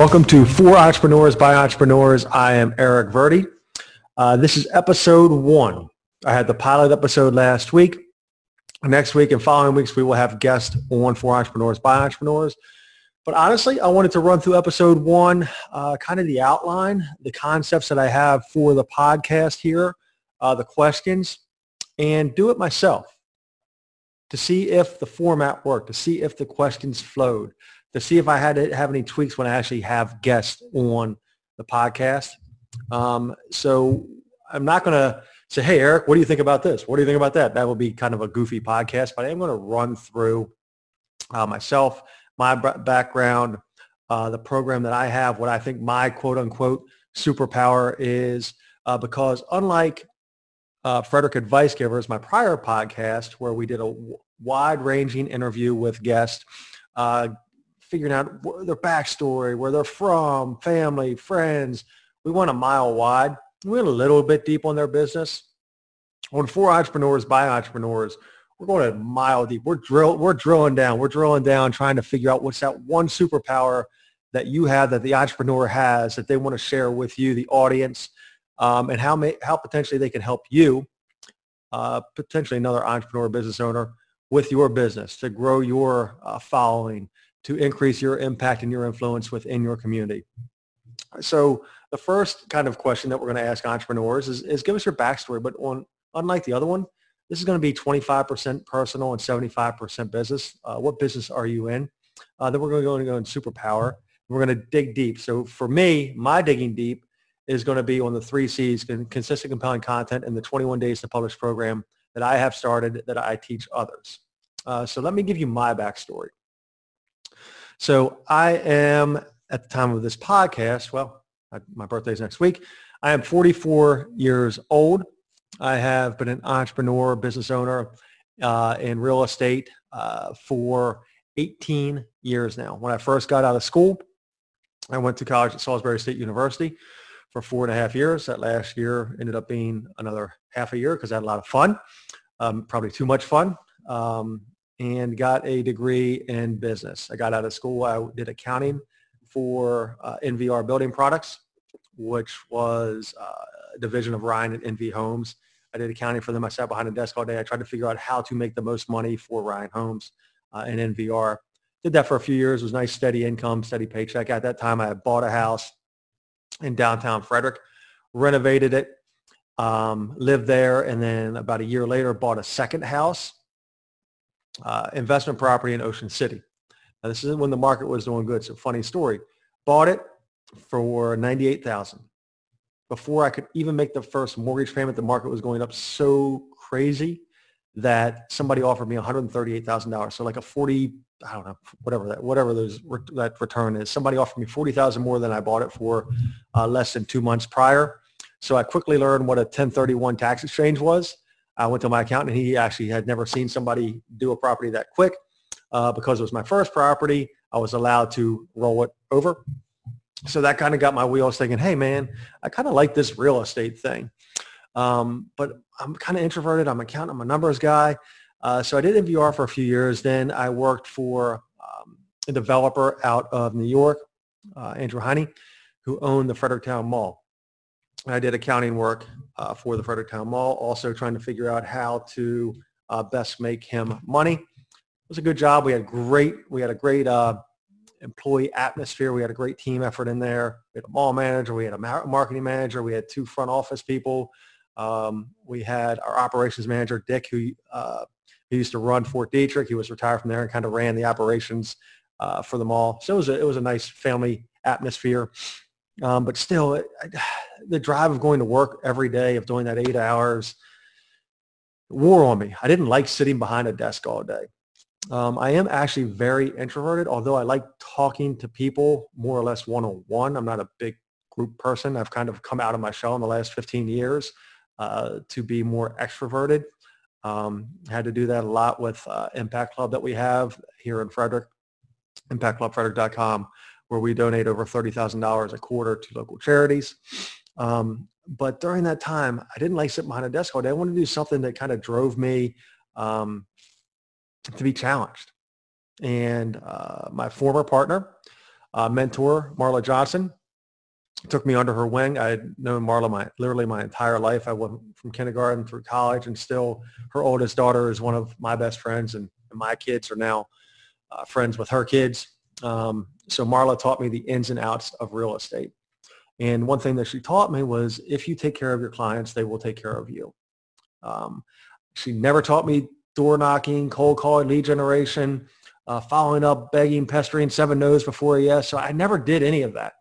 Welcome to For Entrepreneurs by Entrepreneurs. I am Eric Verdi. Uh, this is episode one. I had the pilot episode last week. Next week and following weeks, we will have guests on For Entrepreneurs by Entrepreneurs. But honestly, I wanted to run through episode one, uh, kind of the outline, the concepts that I have for the podcast here, uh, the questions, and do it myself to see if the format worked, to see if the questions flowed, to see if I had to have any tweaks when I actually have guests on the podcast. Um, so I'm not going to say, hey, Eric, what do you think about this? What do you think about that? That will be kind of a goofy podcast, but I am going to run through uh, myself, my background, uh, the program that I have, what I think my quote unquote superpower is, uh, because unlike uh, Frederick Advice Givers, my prior podcast, where we did a wide ranging interview with guests, uh, figuring out their backstory, where they're from, family, friends. We went a mile wide. We went a little bit deep on their business. On For Entrepreneurs by Entrepreneurs, we're going a mile deep. We're drill, we're drilling down. We're drilling down, trying to figure out what's that one superpower that you have that the entrepreneur has that they want to share with you, the audience, um, and how may, how potentially they can help you, uh, potentially another entrepreneur business owner, with your business to grow your uh, following, to increase your impact and your influence within your community. So the first kind of question that we're going to ask entrepreneurs is, is give us your backstory. But on, unlike the other one, this is going to be 25% personal and 75% business. Uh, what business are you in? Uh, then we're going to go and go in superpower. We're going to dig deep. So for me, my digging deep is going to be on the three C's, consistent, compelling content, and the 21 days to publish program that I have started that I teach others. Uh, so let me give you my backstory. So I am, at the time of this podcast, well, my birthday is next week. I am 44 years old. I have been an entrepreneur, business owner uh, in real estate uh, for 18 years now. When I first got out of school, I went to college at Salisbury State University for four and a half years. That last year ended up being another half a year because I had a lot of fun, um, probably too much fun, um, and got a degree in business. I got out of school. I did accounting for uh, NVR Building Products, which was uh, a division of Ryan and NV Homes. I did accounting for them. I sat behind a desk all day. I tried to figure out how to make the most money for Ryan Homes uh, and NVR. Did that for a few years. It was nice, steady income, steady paycheck. At that time, I had bought a house in downtown Frederick, renovated it, um, lived there, and then about a year later bought a second house, uh, investment property in Ocean City. Now, this is when the market was doing good. So funny story. Bought it for 98000 Before I could even make the first mortgage payment, the market was going up so crazy that somebody offered me $138,000. So like a 40, I don't know, whatever that, whatever those, that return is. Somebody offered me 40,000 more than I bought it for uh, less than two months prior. So I quickly learned what a 1031 tax exchange was. I went to my accountant and he actually had never seen somebody do a property that quick. Uh, because it was my first property, I was allowed to roll it over. So that kind of got my wheels thinking, hey man, I kind of like this real estate thing. Um, but I'm kind of introverted. I'm an accountant. I'm a numbers guy. Uh, so I did NVR for a few years. Then I worked for um, a developer out of New York, uh, Andrew Heine, who owned the Fredericktown Mall. I did accounting work uh, for the Fredericktown Mall, also trying to figure out how to uh, best make him money. It was a good job. We had great, we had a great uh, employee atmosphere. We had a great team effort in there. We had a mall manager. We had a marketing manager. We had two front office people. Um, we had our operations manager, Dick, who, uh, used to run Fort Detrick. He was retired from there and kind of ran the operations uh, for the mall. So it was, a, it was a nice family atmosphere. Um, but still, it, I, the drive of going to work every day, of doing that eight hours, wore on me. I didn't like sitting behind a desk all day. Um, I am actually very introverted, although I like talking to people more or less one-on-one. I'm not a big group person. I've kind of come out of my shell in the last 15 years uh, to be more extroverted. Um, had to do that a lot with uh, Impact Club that we have here in Frederick, impactclubfrederick.com, where we donate over $30,000 a quarter to local charities. Um, but during that time, I didn't like sitting behind a desk all day. I wanted to do something that kind of drove me um, to be challenged. And uh, my former partner, uh, mentor, Marla Johnson, took me under her wing. I had known Marla my literally my entire life. I went from kindergarten through college, and still her oldest daughter is one of my best friends, and, and my kids are now uh, friends with her kids. Um, so Marla taught me the ins and outs of real estate. And one thing that she taught me was if you take care of your clients, they will take care of you. Um, she never taught me door knocking, cold calling, lead generation, uh, following up, begging, pestering, seven no's before a yes. So I never did any of that.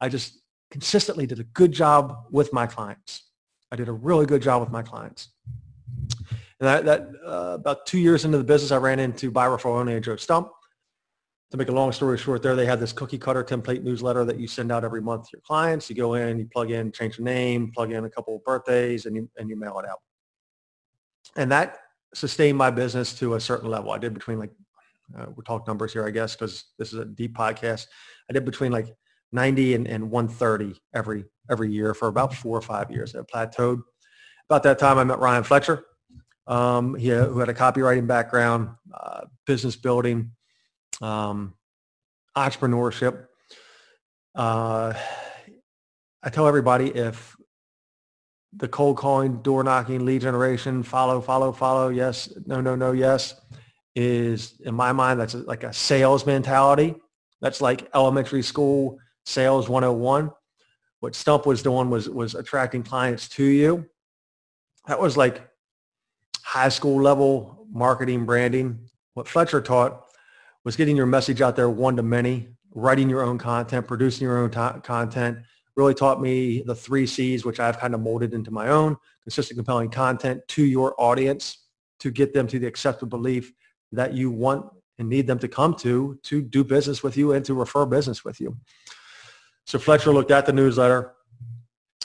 I just consistently did a good job with my clients. I did a really good job with my clients. And that, that uh, about two years into the business, I ran into By Referral Only and Joe Stumpf to make a long story short there, they have this cookie cutter template newsletter that you send out every month to your clients. You go in, you plug in, change the name, plug in a couple of birthdays, and you, and you mail it out. And that sustained my business to a certain level. I did between like, uh, we're talking numbers here, I guess, because this is a deep podcast. I did between like 90 and, and 130 every every year for about four or five years. It plateaued. About that time, I met Ryan Fletcher, um, he, who had a copywriting background, uh, business building, um, entrepreneurship. Uh, I tell everybody if the cold calling, door knocking, lead generation, follow, follow, follow, yes, no, no, no, yes, is in my mind, that's like a sales mentality. That's like elementary school sales 101. What Stumpf was doing was, was attracting clients to you. That was like high school level marketing, branding. What Fletcher taught was getting your message out there one to many, writing your own content, producing your own t- content, really taught me the three C's, which I've kind of molded into my own, consistent, compelling content to your audience to get them to the accepted belief that you want and need them to come to to do business with you and to refer business with you. So Fletcher looked at the newsletter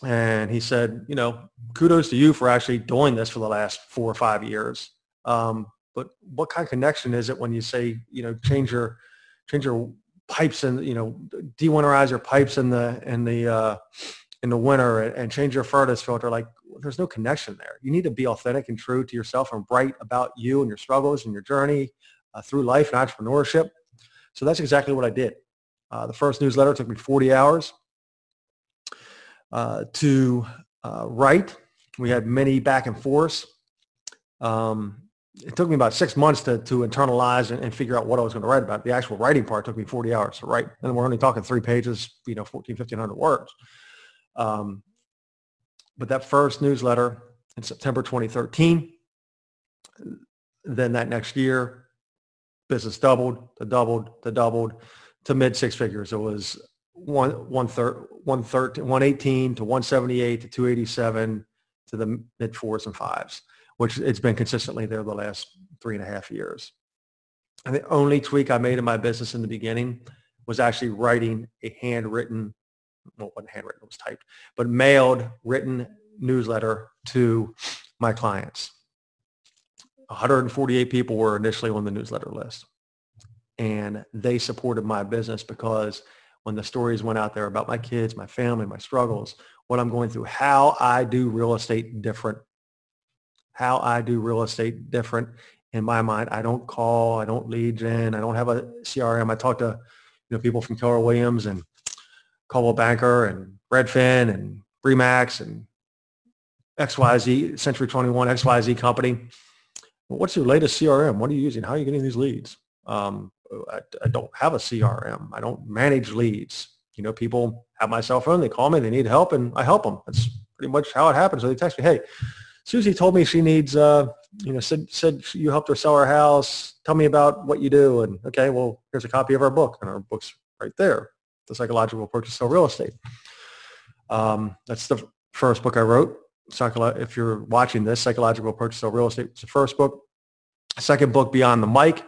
and he said, you know, kudos to you for actually doing this for the last four or five years. Um, but what kind of connection is it when you say, you know, change your change your pipes and you know dewinterize your pipes in the in the uh, in the winter and change your furnace filter? Like, there's no connection there. You need to be authentic and true to yourself and write about you and your struggles and your journey uh, through life and entrepreneurship. So that's exactly what I did. Uh, the first newsletter took me 40 hours uh, to uh, write. We had many back and forths. Um, it took me about six months to, to internalize and, and, figure out what I was going to write about. The actual writing part took me 40 hours to write. And we're only talking three pages, you know, 14, 1500 words. Um, but that first newsletter in September 2013, then that next year, business doubled, to doubled, to doubled, to mid six figures. It was one, one third, 118 to 178 to 287 to the mid fours and fives which it's been consistently there the last three and a half years. And the only tweak I made in my business in the beginning was actually writing a handwritten, well, wasn't handwritten, it was typed, but mailed written newsletter to my clients. 148 people were initially on the newsletter list. And they supported my business because when the stories went out there about my kids, my family, my struggles, what I'm going through, how I do real estate different how I do real estate different in my mind. I don't call, I don't lead gen, I don't have a CRM. I talk to you know people from Keller Williams and Coldwell Banker and Redfin and Remax and XYZ, Century 21, XYZ company. what's your latest CRM? What are you using? How are you getting these leads? Um, I, I, don't have a CRM. I don't manage leads. You know, people have my cell phone. They call me. They need help, and I help them. That's pretty much how it happens. So they text me, "Hey, Susie told me she needs, uh, you know, said, said you helped her sell her house. Tell me about what you do. And okay, well, here's a copy of our book and our book's right there. The Psychological to Sell Real Estate. Um, that's the first book I wrote. Psycholo- if you're watching this, Psychological to Sell Real Estate was the first book. Second book, Beyond the Mic,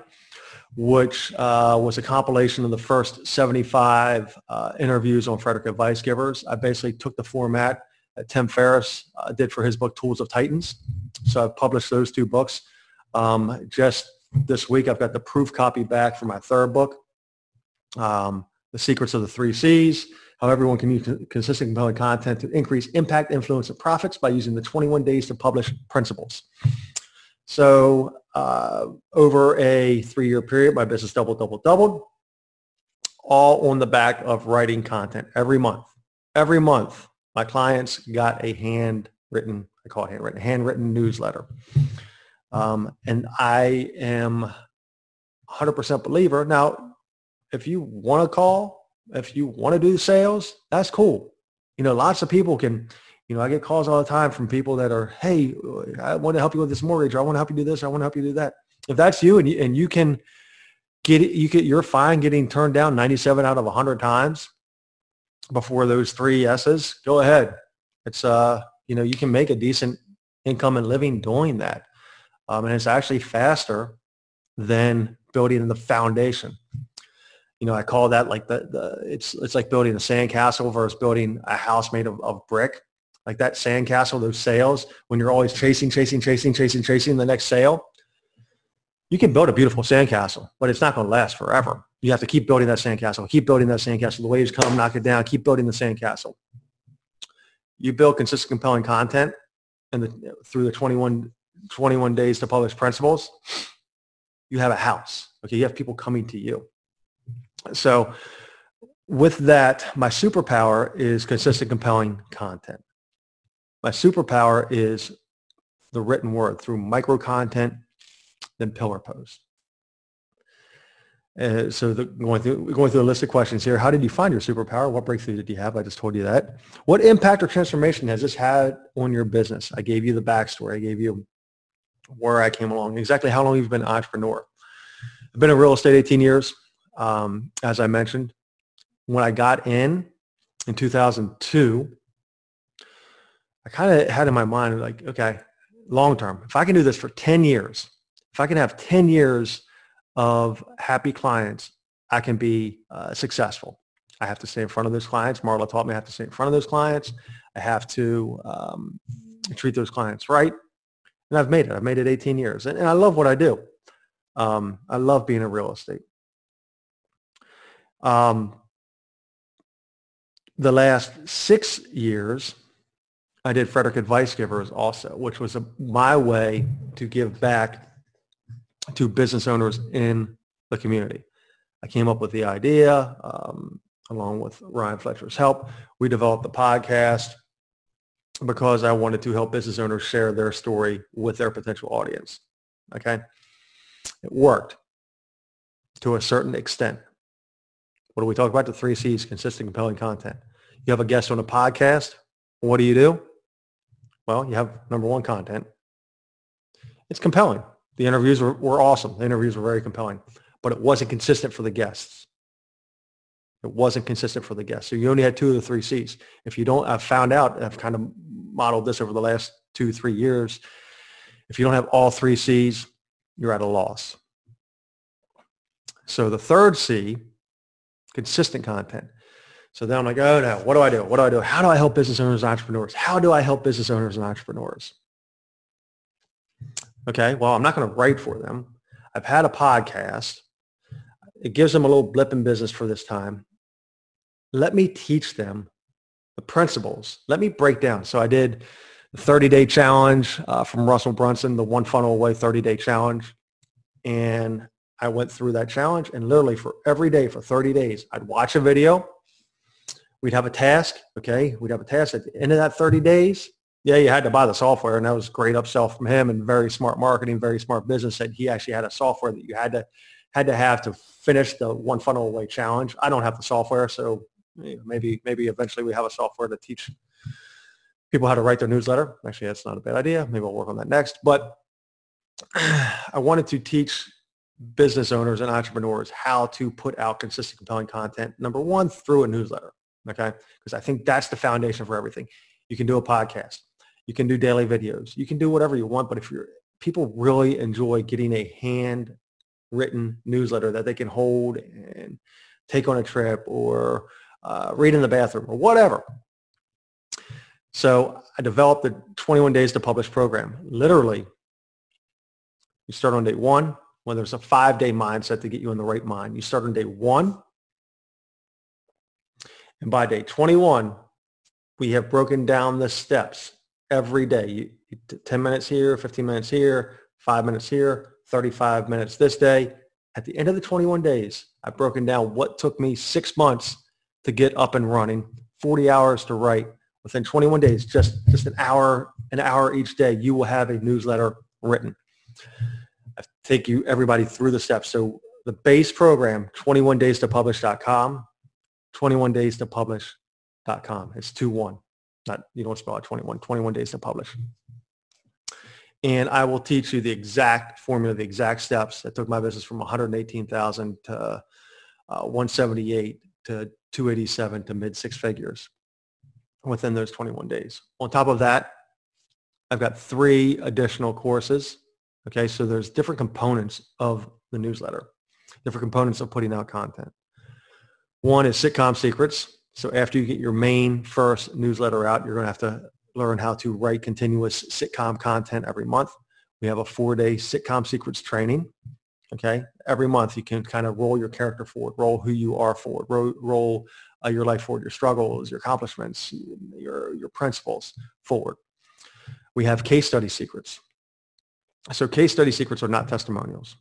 which uh, was a compilation of the first 75 uh, interviews on Frederick Advice Givers. I basically took the format Tim Ferriss uh, did for his book Tools of Titans. So I've published those two books. Um, just this week, I've got the proof copy back for my third book, um, The Secrets of the Three C's, how everyone can use consistent compelling content to increase impact, influence, and profits by using the 21 days to publish principles. So uh, over a three-year period, my business doubled, doubled, doubled. all on the back of writing content every month. Every month, my clients got a handwritten, I call it handwritten, handwritten newsletter. Um, and I am 100% believer. Now, if you want to call, if you want to do sales, that's cool. You know, lots of people can, you know, I get calls all the time from people that are, hey, I want to help you with this mortgage, or I want to help you do this, or I want to help you do that. If that's you and you, and you can get it, you get, you're fine getting turned down 97 out of 100 times before those three S's, go ahead. It's, uh, you know, you can make a decent income and living doing that. Um, and it's actually faster than building the foundation. You know, I call that like the, the it's it's like building a sandcastle versus building a house made of, of brick. Like that sandcastle, those sales, when you're always chasing, chasing, chasing, chasing, chasing the next sale, you can build a beautiful sandcastle, but it's not going to last forever. You have to keep building that sandcastle, keep building that sandcastle. The waves come, knock it down, keep building the sandcastle. You build consistent, compelling content and the, through the 21, 21 days to publish principles, you have a house. Okay, you have people coming to you. So with that, my superpower is consistent, compelling content. My superpower is the written word through micro content, then pillar post. Uh, so the, going through going through a list of questions here. How did you find your superpower? What breakthrough did you have? I just told you that. What impact or transformation has this had on your business? I gave you the backstory. I gave you where I came along. Exactly how long you've been an entrepreneur. I've been in real estate 18 years, um, as I mentioned. When I got in in 2002, I kind of had in my mind like, okay, long term, if I can do this for 10 years, if I can have 10 years of happy clients, I can be uh, successful. I have to stay in front of those clients. Marla taught me I have to stay in front of those clients. I have to um, treat those clients right. And I've made it. I've made it 18 years. And, and I love what I do. Um, I love being in real estate. Um, the last six years, I did Frederick Advice Givers also, which was a, my way to give back to business owners in the community. I came up with the idea um, along with Ryan Fletcher's help. We developed the podcast because I wanted to help business owners share their story with their potential audience. Okay. It worked to a certain extent. What do we talk about? The three C's, consistent, compelling content. You have a guest on a podcast. What do you do? Well, you have number one content. It's compelling. The interviews were, were awesome. The interviews were very compelling, but it wasn't consistent for the guests. It wasn't consistent for the guests. So you only had two of the three C's. If you don't, I've found out, I've kind of modeled this over the last two, three years. If you don't have all three C's, you're at a loss. So the third C, consistent content. So then I'm like, oh no, what do I do? What do I do? How do I help business owners and entrepreneurs? How do I help business owners and entrepreneurs? Okay, well, I'm not going to write for them. I've had a podcast. It gives them a little blip in business for this time. Let me teach them the principles. Let me break down. So I did the 30-day challenge uh, from Russell Brunson, the one funnel away 30-day challenge. And I went through that challenge and literally for every day for 30 days, I'd watch a video. We'd have a task. Okay. We'd have a task at the end of that 30 days yeah, you had to buy the software, and that was great upsell from him, and very smart marketing, very smart business. That he actually had a software that you had to had to have to finish the one funnel away challenge. I don't have the software, so maybe maybe eventually we have a software to teach people how to write their newsletter. Actually, that's not a bad idea. Maybe I'll work on that next. But I wanted to teach business owners and entrepreneurs how to put out consistent, compelling content. Number one, through a newsletter. Okay, because I think that's the foundation for everything. You can do a podcast. You can do daily videos. You can do whatever you want, but if you're people really enjoy getting a hand written newsletter that they can hold and take on a trip or uh, read in the bathroom or whatever. So I developed the 21 days to publish program. Literally, you start on day one when there's a five-day mindset to get you in the right mind. You start on day one, and by day 21, we have broken down the steps every day. You, 10 minutes here, 15 minutes here, five minutes here, 35 minutes this day. At the end of the 21 days, I've broken down what took me six months to get up and running, 40 hours to write. Within 21 days, just, just an hour, an hour each day, you will have a newsletter written. I take you everybody through the steps. So the base program, 21 days to publish.com, 21 days to publish.com. It's 2-1. Not, you don't spell it 21, 21 days to publish. And I will teach you the exact formula, the exact steps that took my business from 118,000 to uh, 178 to 287 to mid six figures within those 21 days. On top of that, I've got three additional courses. Okay, so there's different components of the newsletter, different components of putting out content. One is sitcom secrets. So after you get your main first newsletter out, you're going to have to learn how to write continuous sitcom content every month. We have a four-day sitcom secrets training. Okay, every month you can kind of roll your character forward, roll who you are forward, roll, roll uh, your life forward, your struggles, your accomplishments, your your principles forward. We have case study secrets. So case study secrets are not testimonials.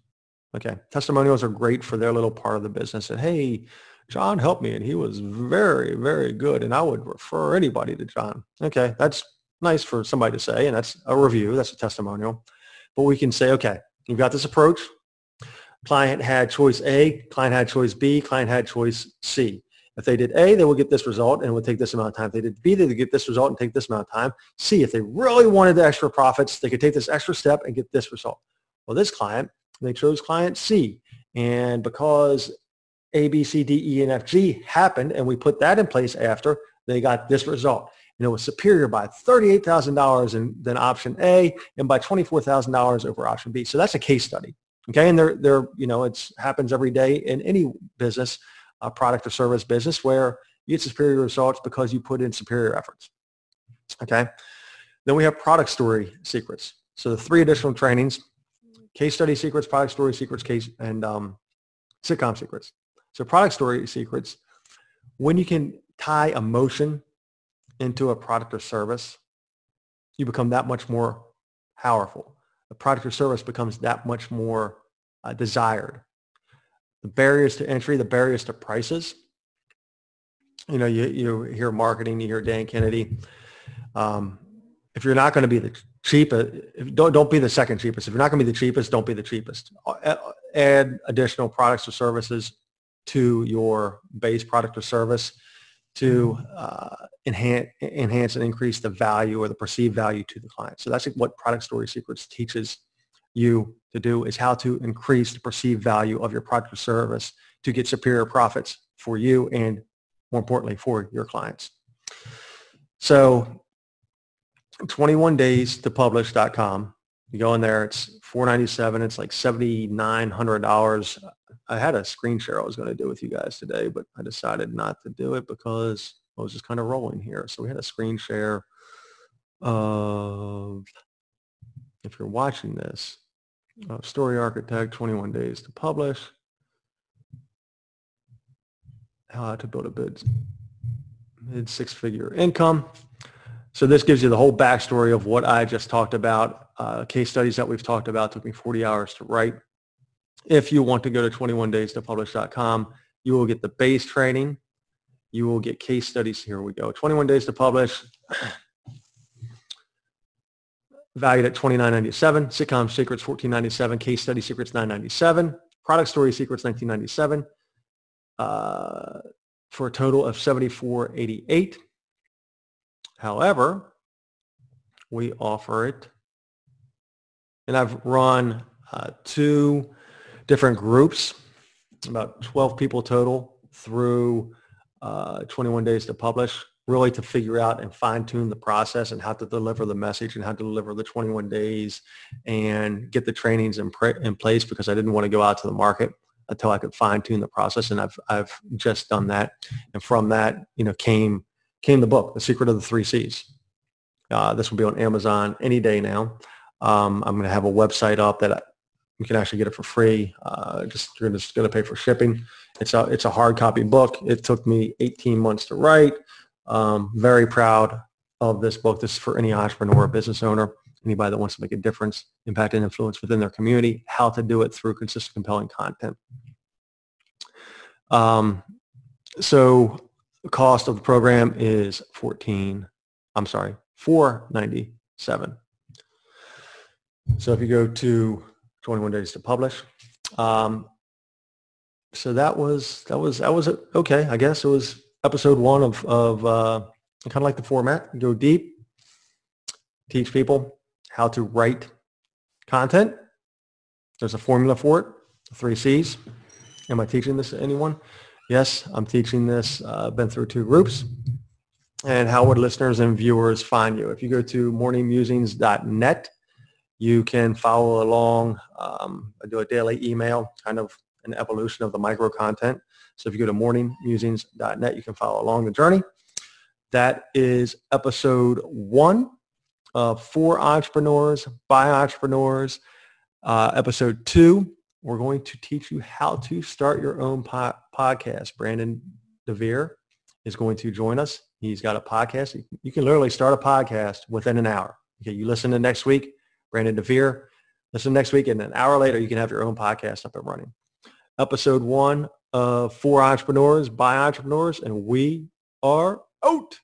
Okay, testimonials are great for their little part of the business. And hey, John helped me and he was very, very good. And I would refer anybody to John. Okay, that's nice for somebody to say. And that's a review. That's a testimonial. But we can say, okay, you've got this approach. Client had choice A, client had choice B, client had choice C. If they did A, they would get this result and it would take this amount of time. If they did B, they would get this result and take this amount of time. C, if they really wanted the extra profits, they could take this extra step and get this result. Well, this client, they chose client C. And because a, B, C, D, E, and F, G happened, and we put that in place after they got this result. And it was superior by $38,000 than option A and by $24,000 over option B. So that's a case study. Okay, and they're, they're you know, it happens every day in any business, a product or service business where you get superior results because you put in superior efforts. Okay, then we have product story secrets. So the three additional trainings, case study secrets, product story secrets, case, and um, sitcom secrets. So product story secrets, when you can tie emotion into a product or service, you become that much more powerful. The product or service becomes that much more uh, desired. The barriers to entry, the barriers to prices. You know, you, you hear marketing, you hear Dan Kennedy. Um, if you're not going to be the cheapest, don't don't be the second cheapest. If you're not going to be the cheapest, don't be the cheapest. Add additional products or services to your base product or service to mm-hmm. uh, enhance, enhance and increase the value or the perceived value to the client. So that's what Product Story Secrets teaches you to do is how to increase the perceived value of your product or service to get superior profits for you and more importantly for your clients. So 21 days to publish.com. You go in there, it's 497. It's like $7,900 I had a screen share I was going to do with you guys today, but I decided not to do it because I was just kind of rolling here. So we had a screen share of, if you're watching this, Story Architect, 21 days to publish, how to build a bid, mid six-figure income. So this gives you the whole backstory of what I just talked about. Uh, case studies that we've talked about took me 40 hours to write. If you want to go to 21days to publish.com, you will get the base training. You will get case studies. Here we go. 21 days to publish. Valued at 29.97. Sitcom secrets 14.97. Case study secrets 9.97. Product story secrets 19.97. Uh, for a total of 74.88. However, we offer it, and I've run uh, two different groups, about 12 people total through uh, 21 days to publish, really to figure out and fine tune the process and how to deliver the message and how to deliver the 21 days and get the trainings in, in place because I didn't want to go out to the market until I could fine tune the process. And I've, I've just done that. And from that, you know, came, came the book, The Secret of the Three C's. Uh, this will be on Amazon any day now. Um, I'm going to have a website up that you can actually get it for free. Uh, just you're just going to pay for shipping. It's a it's a hard copy book. It took me 18 months to write. Um, very proud of this book. This is for any entrepreneur, business owner, anybody that wants to make a difference, impact, and influence within their community, how to do it through consistent, compelling content. Um, so the cost of the program is 14, I'm sorry, 497. So if you go to 21 days to publish, um, so that was that was that was okay. I guess it was episode one of of uh, kind of like the format. Go deep, teach people how to write content. There's a formula for it. Three C's. Am I teaching this to anyone? Yes, I'm teaching this. Uh, I've been through two groups. And how would listeners and viewers find you? If you go to morningmusings.net, you can follow along. Um, I do a daily email, kind of an evolution of the micro content. So if you go to morningmusings.net, you can follow along the journey. That is episode one of For Entrepreneurs by Entrepreneurs. Uh, episode two, we're going to teach you how to start your own po- podcast. Brandon DeVere is going to join us. He's got a podcast. You can literally start a podcast within an hour. Okay, you listen to next week, Brandon DeVere. Listen next week, and an hour later, you can have your own podcast up and running. Episode one of For Entrepreneurs by Entrepreneurs, and we are out.